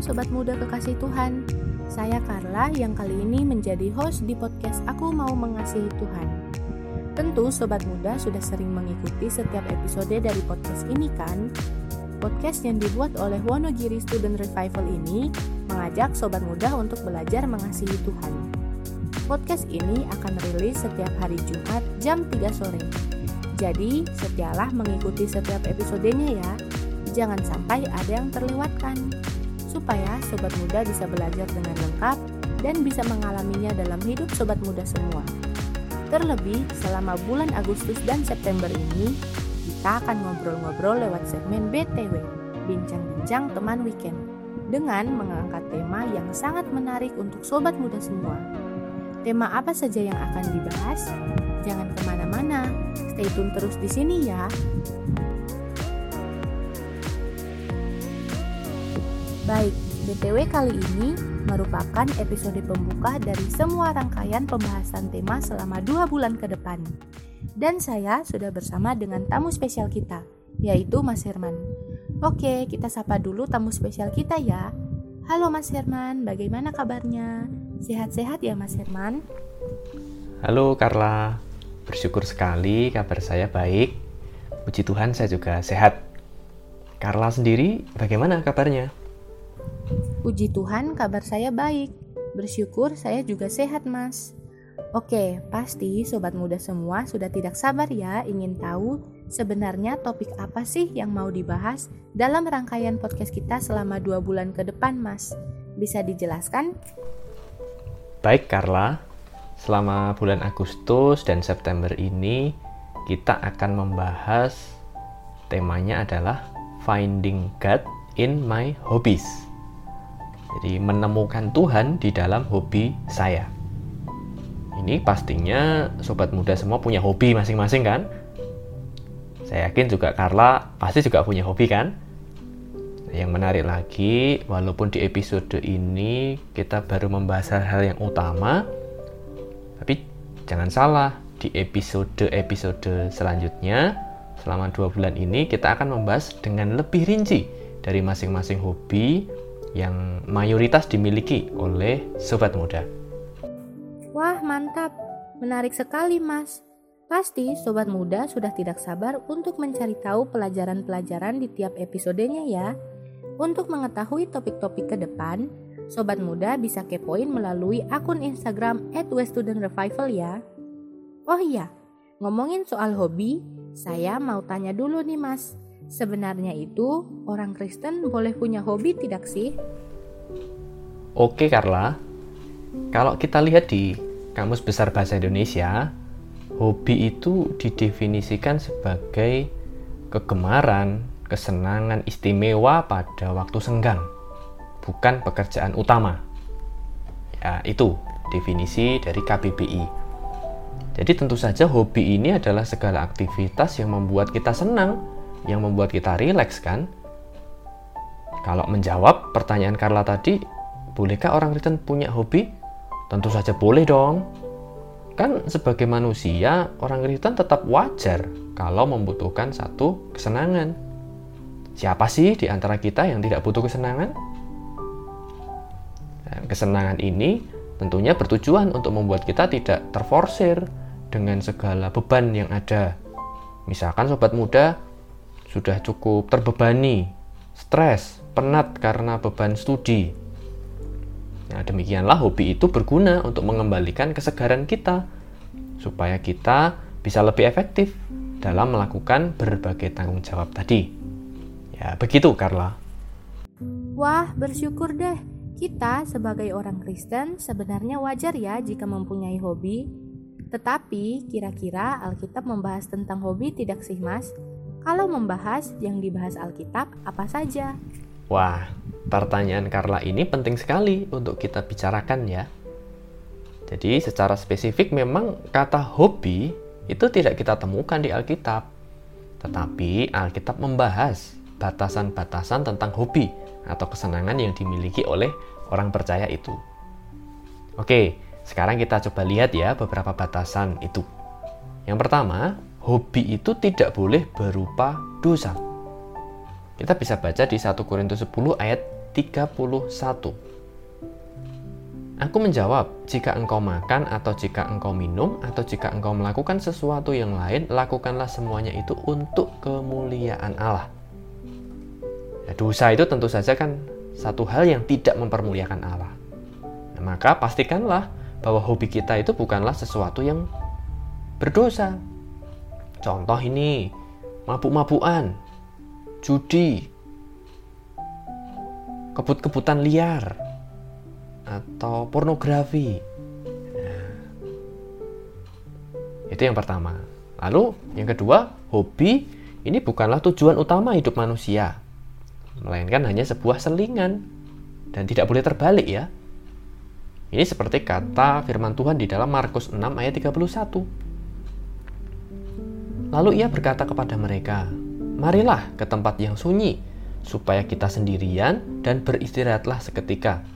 Sobat Muda Kekasih Tuhan. Saya Carla yang kali ini menjadi host di podcast Aku Mau Mengasihi Tuhan. Tentu Sobat Muda sudah sering mengikuti setiap episode dari podcast ini kan? Podcast yang dibuat oleh Wonogiri Student Revival ini mengajak Sobat Muda untuk belajar mengasihi Tuhan. Podcast ini akan rilis setiap hari Jumat jam 3 sore. Jadi, setialah mengikuti setiap episodenya ya. Jangan sampai ada yang terlewatkan supaya sobat muda bisa belajar dengan lengkap dan bisa mengalaminya dalam hidup sobat muda semua. Terlebih, selama bulan Agustus dan September ini, kita akan ngobrol-ngobrol lewat segmen BTW, Bincang-Bincang Teman Weekend, dengan mengangkat tema yang sangat menarik untuk sobat muda semua. Tema apa saja yang akan dibahas? Jangan ke mana-mana, stay tune terus di sini ya. Baik, BTW kali ini merupakan episode pembuka dari semua rangkaian pembahasan tema selama dua bulan ke depan. Dan saya sudah bersama dengan tamu spesial kita, yaitu Mas Herman. Oke, kita sapa dulu tamu spesial kita ya. Halo Mas Herman, bagaimana kabarnya? Sehat-sehat ya Mas Herman? Halo Carla, bersyukur sekali kabar saya baik. Puji Tuhan saya juga sehat. Carla sendiri bagaimana kabarnya? Puji Tuhan, kabar saya baik. Bersyukur saya juga sehat, Mas. Oke, pasti sobat muda semua sudah tidak sabar ya ingin tahu sebenarnya topik apa sih yang mau dibahas dalam rangkaian podcast kita selama dua bulan ke depan, Mas. Bisa dijelaskan? Baik, Carla. Selama bulan Agustus dan September ini, kita akan membahas temanya adalah Finding God in My Hobbies. Jadi menemukan Tuhan di dalam hobi saya. Ini pastinya sobat muda semua punya hobi masing-masing kan? Saya yakin juga Carla pasti juga punya hobi kan? Yang menarik lagi, walaupun di episode ini kita baru membahas hal-hal yang utama, tapi jangan salah, di episode-episode selanjutnya, selama dua bulan ini kita akan membahas dengan lebih rinci dari masing-masing hobi yang mayoritas dimiliki oleh sobat muda. Wah, mantap. Menarik sekali, Mas. Pasti sobat muda sudah tidak sabar untuk mencari tahu pelajaran-pelajaran di tiap episodenya ya. Untuk mengetahui topik-topik ke depan, sobat muda bisa kepoin melalui akun Instagram @weststudentrevival ya. Oh iya, ngomongin soal hobi, saya mau tanya dulu nih Mas. Sebenarnya itu orang Kristen boleh punya hobi tidak sih? Oke Carla, kalau kita lihat di Kamus Besar Bahasa Indonesia, hobi itu didefinisikan sebagai kegemaran, kesenangan istimewa pada waktu senggang, bukan pekerjaan utama. Ya, itu definisi dari KBBI. Jadi tentu saja hobi ini adalah segala aktivitas yang membuat kita senang yang membuat kita rileks kan? Kalau menjawab pertanyaan Carla tadi, bolehkah orang Kristen punya hobi? Tentu saja boleh dong. Kan sebagai manusia, orang Kristen tetap wajar kalau membutuhkan satu kesenangan. Siapa sih di antara kita yang tidak butuh kesenangan? Dan kesenangan ini tentunya bertujuan untuk membuat kita tidak terforsir dengan segala beban yang ada. Misalkan sobat muda sudah cukup terbebani, stres, penat karena beban studi. Nah, demikianlah hobi itu berguna untuk mengembalikan kesegaran kita, supaya kita bisa lebih efektif dalam melakukan berbagai tanggung jawab tadi. Ya, begitu, Carla. Wah, bersyukur deh. Kita sebagai orang Kristen sebenarnya wajar ya jika mempunyai hobi. Tetapi, kira-kira Alkitab membahas tentang hobi tidak sih, Mas? Kalau membahas yang dibahas Alkitab, apa saja? Wah, pertanyaan Carla ini penting sekali untuk kita bicarakan ya. Jadi secara spesifik memang kata hobi itu tidak kita temukan di Alkitab. Tetapi Alkitab membahas batasan-batasan tentang hobi atau kesenangan yang dimiliki oleh orang percaya itu. Oke, sekarang kita coba lihat ya beberapa batasan itu. Yang pertama, hobi itu tidak boleh berupa dosa. Kita bisa baca di 1 Korintus 10 ayat 31. Aku menjawab, jika engkau makan atau jika engkau minum atau jika engkau melakukan sesuatu yang lain, lakukanlah semuanya itu untuk kemuliaan Allah. Ya, dosa itu tentu saja kan satu hal yang tidak mempermuliakan Allah. Nah, maka pastikanlah bahwa hobi kita itu bukanlah sesuatu yang berdosa. Contoh ini, mabuk-mabukan, judi, kebut-kebutan liar, atau pornografi. Nah, itu yang pertama. Lalu yang kedua, hobi ini bukanlah tujuan utama hidup manusia, melainkan hanya sebuah selingan dan tidak boleh terbalik ya. Ini seperti kata firman Tuhan di dalam Markus 6 ayat 31. Lalu ia berkata kepada mereka, "Marilah ke tempat yang sunyi, supaya kita sendirian dan beristirahatlah seketika."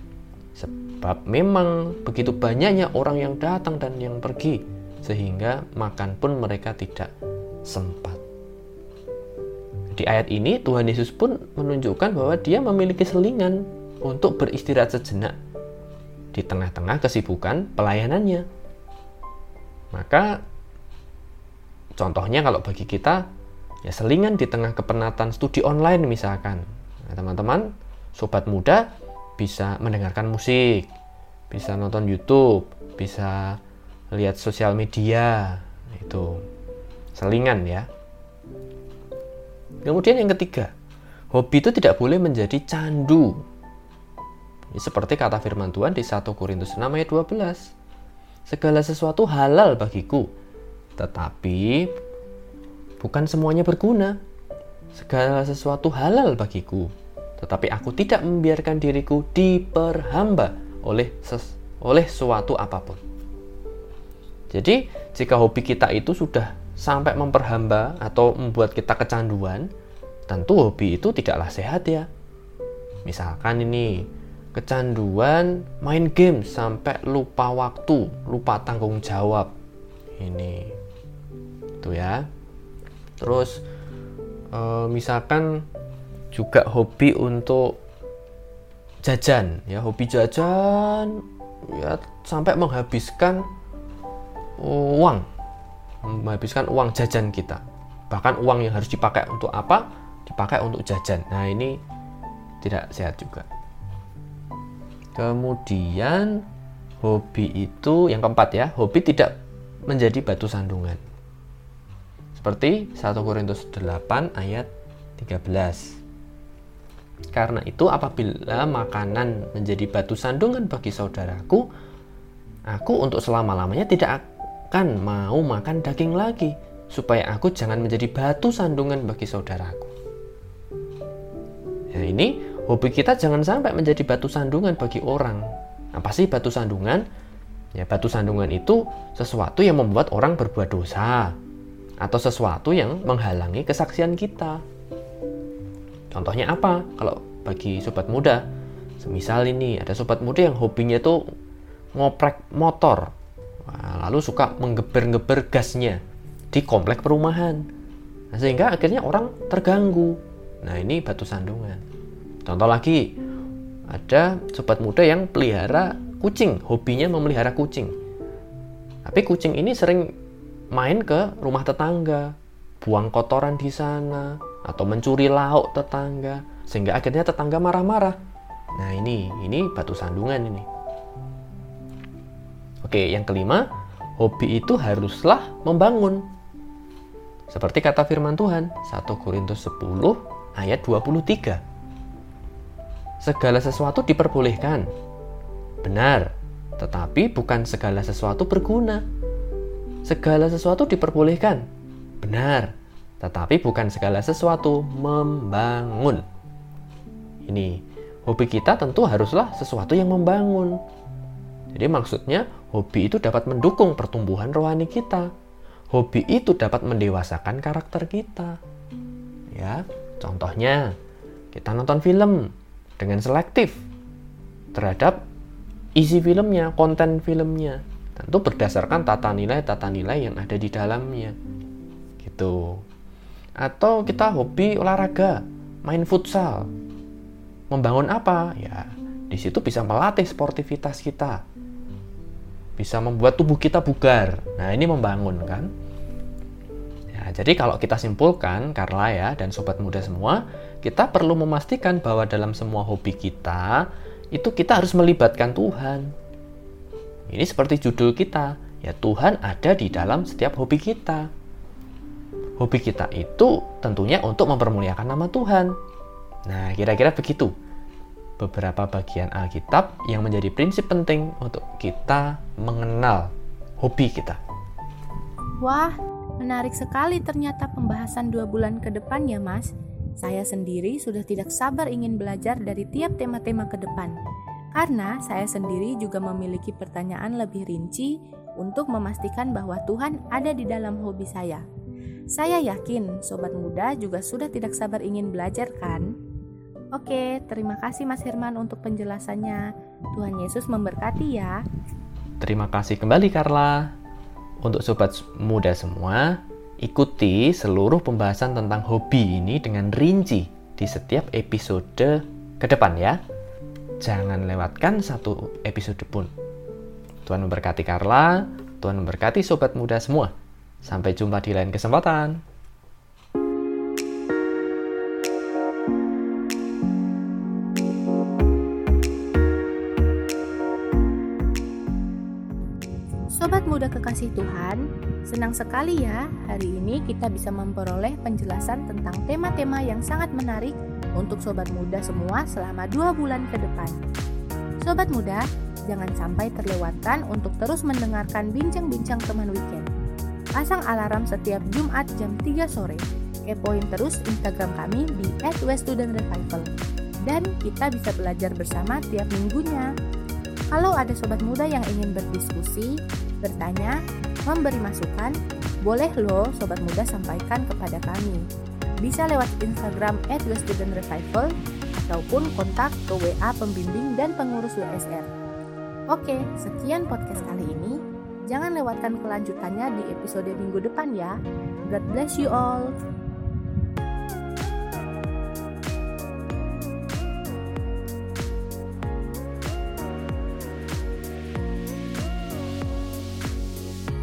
Sebab memang begitu banyaknya orang yang datang dan yang pergi, sehingga makan pun mereka tidak sempat. Di ayat ini Tuhan Yesus pun menunjukkan bahwa dia memiliki selingan untuk beristirahat sejenak di tengah-tengah kesibukan pelayanannya. Maka contohnya kalau bagi kita ya selingan di tengah kepenatan studi online misalkan. Nah, teman-teman, sobat muda bisa mendengarkan musik, bisa nonton YouTube, bisa lihat sosial media, itu selingan ya. Kemudian yang ketiga, hobi itu tidak boleh menjadi candu. Ini seperti kata firman Tuhan di 1 Korintus 6 ayat 12. Segala sesuatu halal bagiku, tetapi bukan semuanya berguna. Segala sesuatu halal bagiku, tetapi aku tidak membiarkan diriku diperhamba oleh ses oleh suatu apa pun. Jadi, jika hobi kita itu sudah sampai memperhamba atau membuat kita kecanduan, tentu hobi itu tidaklah sehat ya. Misalkan ini kecanduan main game sampai lupa waktu, lupa tanggung jawab. Ini itu ya. Terus e, misalkan juga hobi untuk jajan ya hobi jajan ya sampai menghabiskan uang. Menghabiskan uang jajan kita. Bahkan uang yang harus dipakai untuk apa? Dipakai untuk jajan. Nah ini tidak sehat juga. Kemudian hobi itu yang keempat ya hobi tidak menjadi batu sandungan seperti 1 Korintus 8 ayat 13 karena itu apabila makanan menjadi batu sandungan bagi saudaraku, aku untuk selama-lamanya tidak akan mau makan daging lagi, supaya aku jangan menjadi batu sandungan bagi saudaraku. Ya ini hobi kita jangan sampai menjadi batu sandungan bagi orang. Apa sih batu sandungan? Ya batu sandungan itu sesuatu yang membuat orang berbuat dosa atau sesuatu yang menghalangi kesaksian kita. Contohnya apa? Kalau bagi sobat muda, semisal ini ada sobat muda yang hobinya itu ngoprek motor, lalu suka menggeber-geber gasnya di komplek perumahan. Nah, sehingga akhirnya orang terganggu. Nah, ini batu sandungan. Contoh lagi, ada sobat muda yang pelihara kucing, hobinya memelihara kucing. Tapi kucing ini sering main ke rumah tetangga, buang kotoran di sana, atau mencuri lauk tetangga sehingga akhirnya tetangga marah-marah. Nah, ini ini batu sandungan ini. Oke, yang kelima, hobi itu haruslah membangun. Seperti kata firman Tuhan, 1 Korintus 10 ayat 23. Segala sesuatu diperbolehkan. Benar, tetapi bukan segala sesuatu berguna. Segala sesuatu diperbolehkan. Benar, tetapi bukan segala sesuatu membangun. Ini hobi kita tentu haruslah sesuatu yang membangun. Jadi maksudnya hobi itu dapat mendukung pertumbuhan rohani kita. Hobi itu dapat mendewasakan karakter kita. Ya, contohnya kita nonton film dengan selektif terhadap isi filmnya, konten filmnya. Tentu berdasarkan tata nilai-tata nilai yang ada di dalamnya. Gitu atau kita hobi olahraga, main futsal, Membangun apa? Ya, di situ bisa melatih sportivitas kita. Bisa membuat tubuh kita bugar. Nah, ini membangun kan? Ya, jadi kalau kita simpulkan, Carla ya dan sobat muda semua, kita perlu memastikan bahwa dalam semua hobi kita itu kita harus melibatkan Tuhan. Ini seperti judul kita, ya Tuhan ada di dalam setiap hobi kita. Hobi kita itu tentunya untuk mempermuliakan nama Tuhan. Nah, kira-kira begitu. Beberapa bagian Alkitab yang menjadi prinsip penting untuk kita mengenal hobi kita. Wah, menarik sekali ternyata pembahasan dua bulan ke depan ya mas. Saya sendiri sudah tidak sabar ingin belajar dari tiap tema-tema ke depan. Karena saya sendiri juga memiliki pertanyaan lebih rinci untuk memastikan bahwa Tuhan ada di dalam hobi saya. Saya yakin sobat muda juga sudah tidak sabar ingin belajar kan? Oke, terima kasih Mas Herman untuk penjelasannya. Tuhan Yesus memberkati ya. Terima kasih kembali Carla. Untuk sobat muda semua, ikuti seluruh pembahasan tentang hobi ini dengan rinci di setiap episode ke depan ya. Jangan lewatkan satu episode pun. Tuhan memberkati Carla, Tuhan memberkati sobat muda semua. Sampai jumpa di lain kesempatan. Sobat muda kekasih Tuhan, senang sekali ya hari ini kita bisa memperoleh penjelasan tentang tema-tema yang sangat menarik untuk sobat muda semua selama dua bulan ke depan. Sobat muda, jangan sampai terlewatkan untuk terus mendengarkan bincang-bincang teman weekend. Pasang alarm setiap Jumat jam 3 sore. Kepoin terus Instagram kami di @weststudentrevival. Dan kita bisa belajar bersama tiap minggunya. Kalau ada sobat muda yang ingin berdiskusi, bertanya, memberi masukan, boleh loh sobat muda sampaikan kepada kami. Bisa lewat Instagram @studentrevival ataupun kontak ke WA pembimbing dan pengurus WSR. Oke, sekian podcast kali ini. Jangan lewatkan kelanjutannya di episode minggu depan ya. God bless you all.